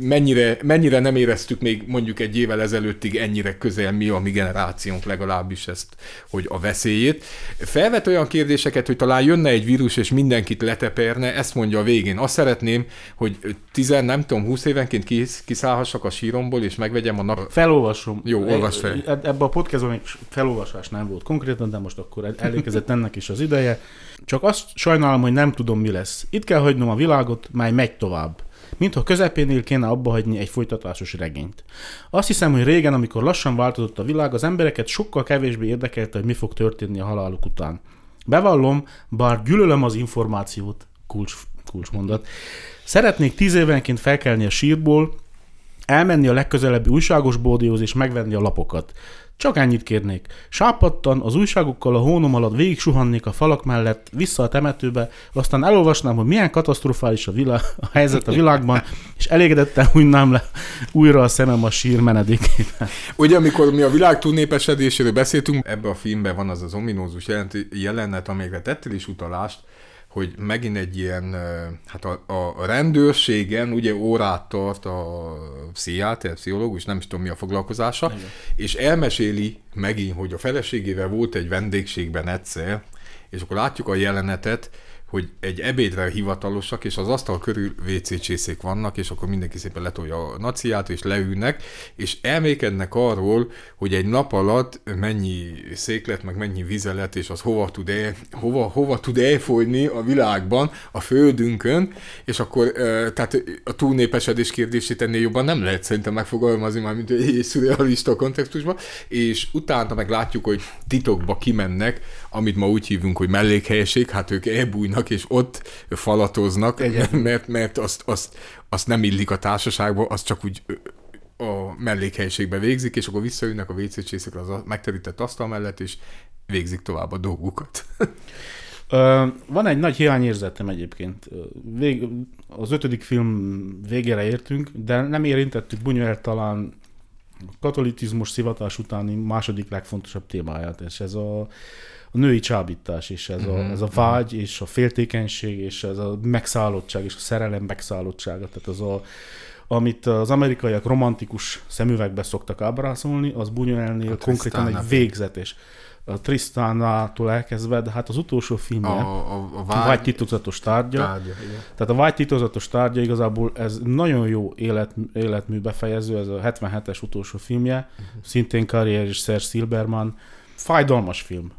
mennyire, mennyire nem éreztük még mondjuk egy évvel ezelőttig ennyire közel mi a mi generációnk legalábbis ezt, hogy a veszélyét. Felvet olyan kérdéseket, hogy talán jönne egy vírus és mindenkit leteperne, ezt mondja a végén. Azt szeretném, hogy tizen, nem tudom, húsz évenként kiszállhassak a síromból, és megvegyem a nap... Felolvasom. Jó, olvas fel. Ebben a podcastban még felolvasás nem volt konkrétan, de most akkor elérkezett ennek is az ideje. Csak azt sajnálom, hogy nem tudom, mi lesz. Itt kell hagynom a világot, mely megy tovább. Mintha közepénél kéne abba hagyni egy folytatásos regényt. Azt hiszem, hogy régen, amikor lassan változott a világ, az embereket sokkal kevésbé érdekelte, hogy mi fog történni a haláluk után. Bevallom, bár gyűlölöm az információt, kulcs, kulcsmondat, szeretnék tíz évenként felkelni a sírból, elmenni a legközelebbi újságos bódióhoz és megvenni a lapokat. Csak ennyit kérnék. Sápadtan az újságokkal a hónom alatt végig suhannék a falak mellett vissza a temetőbe, aztán elolvasnám, hogy milyen katasztrofális a, világ, a helyzet a világban, és elégedetten hunynám le újra a szemem a sír menedékében. Ugye, amikor mi a világ túlnépesedéséről beszéltünk, ebbe a filmben van az az ominózus jelenet, amelyre tettél is utalást, hogy megint egy ilyen, hát a, a rendőrségen ugye órát tart a pszichiáter, pszichológus, nem is tudom mi a foglalkozása, Igen. és elmeséli megint, hogy a feleségével volt egy vendégségben egyszer, és akkor látjuk a jelenetet, hogy egy ebédre hivatalosak, és az asztal körül WC csészék vannak, és akkor mindenki szépen letolja a naciát, és leülnek, és elmékednek arról, hogy egy nap alatt mennyi széklet, meg mennyi vizelet, és az hova tud, el, hova, hova tud elfolyni a világban, a földünkön, és akkor tehát a túlnépesedés kérdését ennél jobban nem lehet szerintem megfogalmazni már, mint egy szürrealista kontextusban, és utána meg látjuk, hogy titokba kimennek, amit ma úgy hívunk, hogy mellékhelyeség, hát ők elbújnak, és ott falatoznak, Igen. mert, mert azt, azt, azt nem illik a társaságba, az csak úgy a mellékhelyiségbe végzik, és akkor visszajönnek a WC csészekre az megterített asztal mellett, és végzik tovább a dolgukat. Van egy nagy hiányérzetem egyébként. Vég, az ötödik film végére értünk, de nem érintettük Bunyuel talán katolicizmus szivatás utáni második legfontosabb témáját, és ez a, a női csábítás, és ez, a, mhm, ez a vágy, és a féltékenység, és ez a megszállottság, és a szerelem megszállottsága, tehát az a, amit az amerikaiak romantikus szemüvegbe szoktak ábrázolni, az Buñuelnél konkrétan egy végzetes a Tristánától elkezdve, de hát az utolsó film a, a, a, vágy, vágy titokzatos tárgya. tárgya Tehát a vágy titokzatos tárgya igazából ez nagyon jó élet, életmű befejező, ez a 77-es utolsó filmje, uh-huh. szintén karrier és Sir Silberman. Fájdalmas film.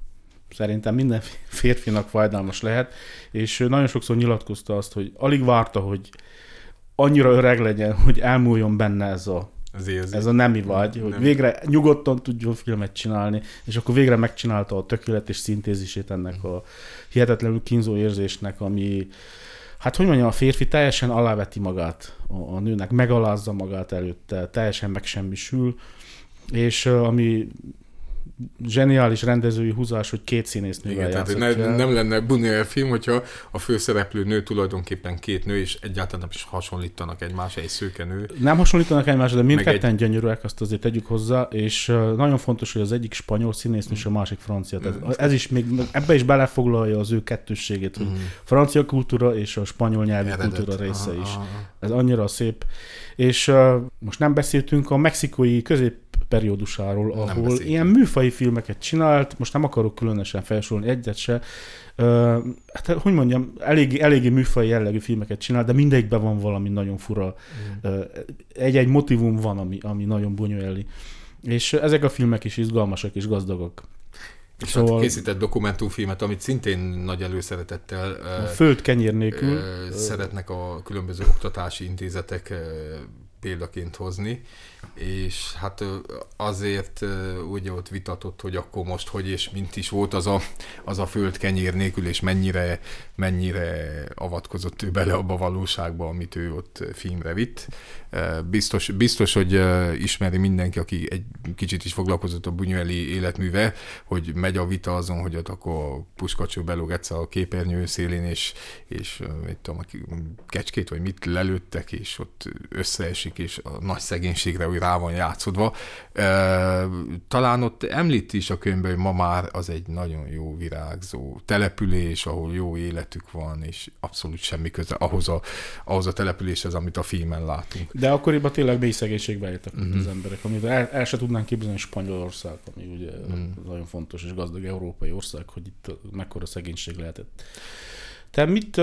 Szerintem minden férfinak fájdalmas lehet, és nagyon sokszor nyilatkozta azt, hogy alig várta, hogy annyira öreg legyen, hogy elmúljon benne ez a az érzi. Ez a nemi vagy, hogy nem. végre nyugodtan tudjon filmet csinálni, és akkor végre megcsinálta a tökéletes szintézisét ennek a hihetetlenül kínzó érzésnek, ami, hát hogy mondjam, a férfi teljesen aláveti magát a, a nőnek, megalázza magát előtte, teljesen megsemmisül, és ami zseniális rendezői húzás, hogy két színésznővel Igen, tehát ne, nem lenne Buñuel film, hogyha a főszereplő nő tulajdonképpen két nő, és egyáltalán nem is hasonlítanak egymás, egy szőke nő. Nem hasonlítanak egymásra, de mindketten egy... gyönyörűek, azt azért tegyük hozzá, és nagyon fontos, hogy az egyik spanyol színésznő, és a másik francia. Tehát mm. ez is még, ebbe is belefoglalja az ő kettősségét, hogy mm. francia kultúra és a spanyol nyelvű Eredet. kultúra része is. Ez annyira szép. És uh, most nem beszéltünk a mexikói közép periódusáról, ahol ilyen műfai filmeket csinált, most nem akarok különösen felsorolni egyet se, uh, hát hogy mondjam, eléggé, eléggé műfai jellegű filmeket csinál, de mindegyikben van valami nagyon fura. Mm. Uh, egy-egy motivum van, ami, ami nagyon bonyoleli. És ezek a filmek is izgalmasak és gazdagok. És szóval... hát készített dokumentumfilmet, amit szintén nagy előszeretettel a föld kenyér nélkül szeretnek a különböző oktatási intézetek példaként hozni, és hát azért ugye ott vitatott, hogy akkor most hogy és mint is volt az a, az a föld kenyér nélkül, és mennyire, mennyire avatkozott ő bele abba a valóságba, amit ő ott filmre vitt. Biztos, biztos, hogy ismeri mindenki, aki egy kicsit is foglalkozott a Bunyueli életműve, hogy megy a vita azon, hogy ott akkor puskacső belóg egyszer a képernyő szélén, és, és mit tudom, kecskét vagy mit lelőttek, és ott összeesik, és a nagy szegénységre úgy rá van játszódva. Talán ott említ is a könyvben, hogy ma már az egy nagyon jó virágzó település, ahol jó életük van, és abszolút semmi köze ahhoz a, ahhoz a településhez, amit a filmen látunk. De akkoriban tényleg mély szegénységbe éltek mm-hmm. az emberek, amit el, el se tudnánk képzelni Spanyolország, ami ugye mm. nagyon fontos és gazdag európai ország, hogy itt mekkora szegénység lehetett. Te mit,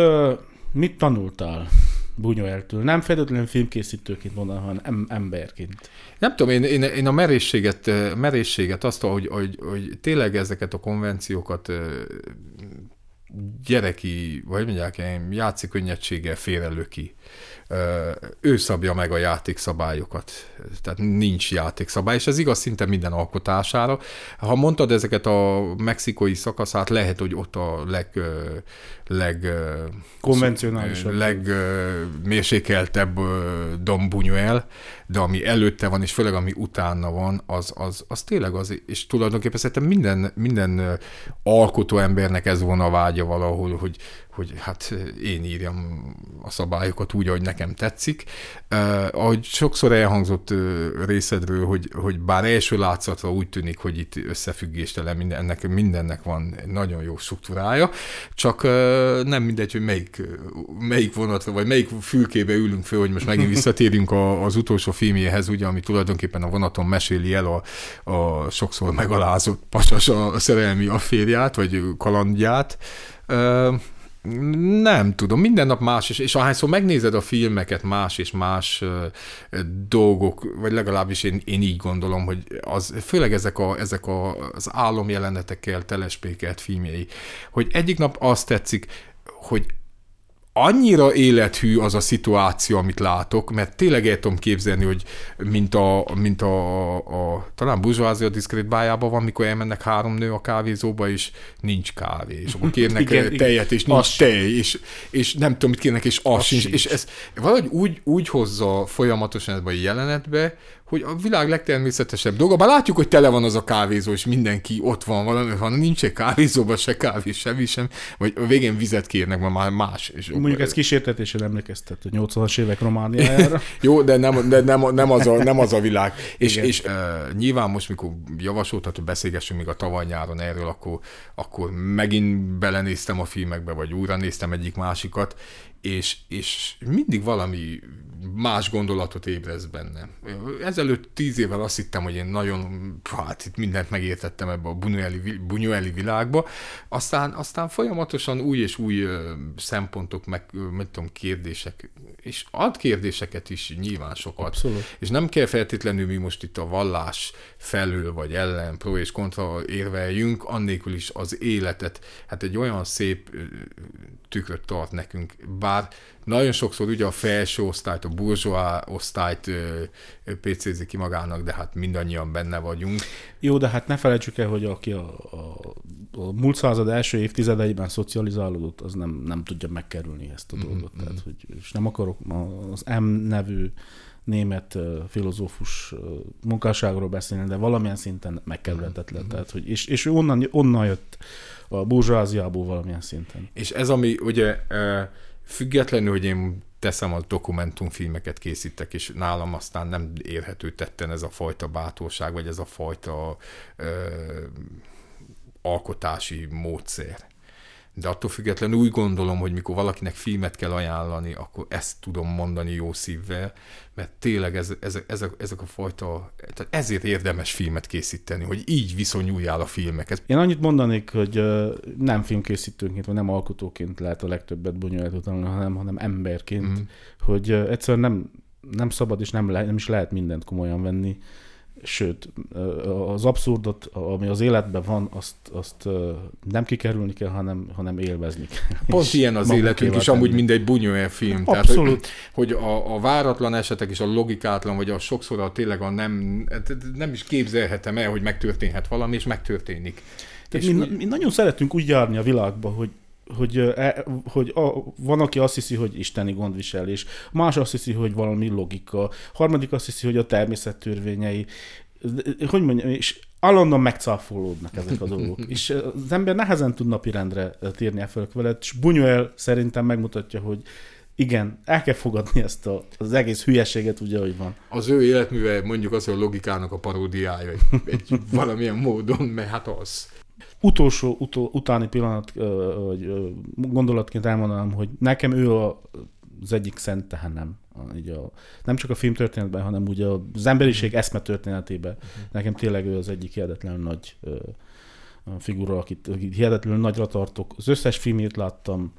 mit tanultál Bunyueltől. Nem feltétlenül filmkészítőként mondanám, hanem emberként. Nem tudom, én, én, én a merészséget, merészséget azt, hogy, hogy, hogy tényleg ezeket a konvenciókat gyereki, vagy mondják, játszik könnyedséggel félrelő ki ő szabja meg a játékszabályokat. Tehát nincs játékszabály, és ez igaz szinte minden alkotására. Ha mondtad ezeket a mexikói szakaszát, lehet, hogy ott a leg, leg konvencionálisabb, legmérsékeltebb Don Buñuel, de ami előtte van, és főleg ami utána van, az, az, az tényleg az, és tulajdonképpen szerintem minden, minden alkotó embernek ez volna a vágya valahol, hogy, hogy hát én írjam a szabályokat úgy, ahogy nekem tetszik. Uh, ahogy sokszor elhangzott uh, részedről, hogy, hogy bár első látszatra úgy tűnik, hogy itt összefüggéstelen mindennek, mindennek van egy nagyon jó struktúrája, csak uh, nem mindegy, hogy melyik, melyik vonatra, vagy melyik fülkébe ülünk föl, hogy most megint visszatérünk a, az utolsó filmjéhez, ugye, ami tulajdonképpen a vonaton meséli el a, a sokszor megalázott pasas a szerelmi afférját, vagy kalandját. Nem tudom, minden nap más, és, és ahányszor megnézed a filmeket, más és más uh, dolgok, vagy legalábbis én, én így gondolom, hogy az, főleg ezek, a, ezek a, az álomjelenetekkel telespékelt filmjei, hogy egyik nap azt tetszik, hogy annyira élethű az a szituáció, amit látok, mert tényleg el tudom képzelni, hogy mint a, mint a, a talán Buzsvázia diszkrét bájában van, mikor elmennek három nő a kávézóba, és nincs kávé, és akkor kérnek igen, tejet, és nincs tej, és, és nem tudom, mit kérnek, és az, az sincs. sincs. És ez valahogy úgy, úgy hozza folyamatosan ebbe a jelenetbe, hogy a világ legtermészetesebb dolga, bár látjuk, hogy tele van az a kávézó, és mindenki ott van valami, van, nincs egy kávézóban se kávé, semmi sem, vagy a végén vizet kérnek, mert már más. És Mondjuk ez kísértetésen emlékeztet a 80-as évek Romániájára. Jó, de nem, de nem, nem, az, a, nem az a világ. és, és uh, nyilván most, mikor javasoltat, hogy beszélgessünk még a tavaly nyáron erről, akkor, akkor megint belenéztem a filmekbe, vagy újra néztem egyik másikat, és, és mindig valami más gondolatot ébrez benne. Ezelőtt tíz évvel azt hittem, hogy én nagyon, hát itt mindent megértettem ebbe a Buñueli, Buñueli világba, aztán, aztán folyamatosan új és új szempontok, meg, meg tudom, kérdések, és ad kérdéseket is nyilván sokat. Abszolút. És nem kell feltétlenül mi most itt a vallás felül, vagy ellen, pro és kontra érveljünk, annélkül is az életet, hát egy olyan szép tükröt tart nekünk, bár nagyon sokszor ugye a felső osztályt, a burzsóá osztályt pc ki magának, de hát mindannyian benne vagyunk. Jó, de hát ne felejtsük el, hogy aki a, a, a múlt század első évtizedeiben szocializálódott, az nem, nem tudja megkerülni ezt a mm-hmm. dolgot. Tehát, hogy, és nem akarok az M nevű német filozófus munkásságról beszélni, de valamilyen szinten megkerülhetetlen. Mm-hmm. Tehát, hogy, és, és onnan, onnan jött a burzsóáziából valamilyen szinten. És ez, ami ugye függetlenül, hogy én teszem, a dokumentumfilmeket készítek, és nálam aztán nem érhető tetten ez a fajta bátorság, vagy ez a fajta ö, alkotási módszer de attól függetlenül úgy gondolom, hogy mikor valakinek filmet kell ajánlani, akkor ezt tudom mondani jó szívvel, mert tényleg ez, ez, ezek, ezek a fajta, tehát ezért érdemes filmet készíteni, hogy így viszonyuljál a filmekhez. Én annyit mondanék, hogy nem filmkészítőnként, vagy nem alkotóként lehet a legtöbbet bonyolult hanem, hanem emberként, mm. hogy egyszerűen nem, nem szabad és nem, le, nem is lehet mindent komolyan venni sőt, az abszurdot, ami az életben van, azt, azt nem kikerülni kell, hanem, hanem élvezni kell. Pont ilyen az életünk is, amúgy mindegy Buñuel film. Abszolút. Tehát, hogy, hogy a, a váratlan esetek és a logikátlan, vagy a sokszor a tényleg a nem, nem is képzelhetem el, hogy megtörténhet valami, és megtörténik. Tehát és mi, mi nagyon szeretünk úgy járni a világba, hogy hogy, e, hogy a, van, aki azt hiszi, hogy isteni gondviselés, más azt hiszi, hogy valami logika, harmadik azt hiszi, hogy a természet törvényei, hogy mondjam, és állandóan megcáfolódnak ezek a dolgok. és az ember nehezen tud napirendre térni fel vele, és Buñuel szerintem megmutatja, hogy igen, el kell fogadni ezt a, az egész hülyeséget, ugye, hogy van. Az ő életműve mondjuk az, hogy a logikának a paródiája egy, egy valamilyen módon, mert hát az utolsó, utol, utáni pillanat, vagy gondolatként elmondanám, hogy nekem ő a, az egyik szent tehenem. Így a, nem csak a filmtörténetben, hanem ugye az emberiség mhm. eszme történetében. Uh-huh. Nekem tényleg ő az egyik hihetetlenül nagy figura, akit, akit hihetetlenül nagyra tartok. Az összes filmét láttam,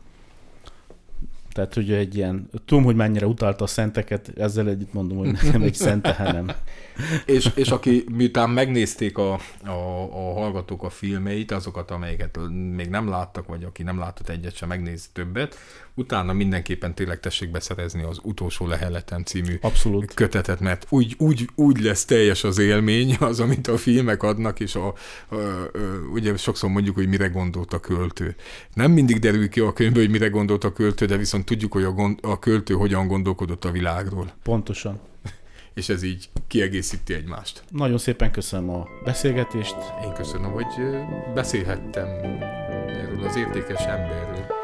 tehát, hogy egy ilyen, tudom, hogy mennyire utálta a szenteket, ezzel együtt mondom, hogy nekem egy szent tehenem. és, és aki miután megnézték a, a, a hallgatók a filmeit, azokat, amelyeket még nem láttak, vagy aki nem látott egyet sem, megnéz többet, utána mindenképpen tényleg tessék beszerezni az Utolsó Leheletem című Abszolút. kötetet, mert úgy, úgy, úgy lesz teljes az élmény, az, amit a filmek adnak, és a, a, a, ugye sokszor mondjuk, hogy mire gondolt a költő. Nem mindig derül ki a könyvből, hogy mire gondolt a költő, de viszont tudjuk, hogy a, gond, a költő hogyan gondolkodott a világról. Pontosan és ez így kiegészíti egymást. Nagyon szépen köszönöm a beszélgetést. Én köszönöm, hogy beszélhettem erről az értékes emberről.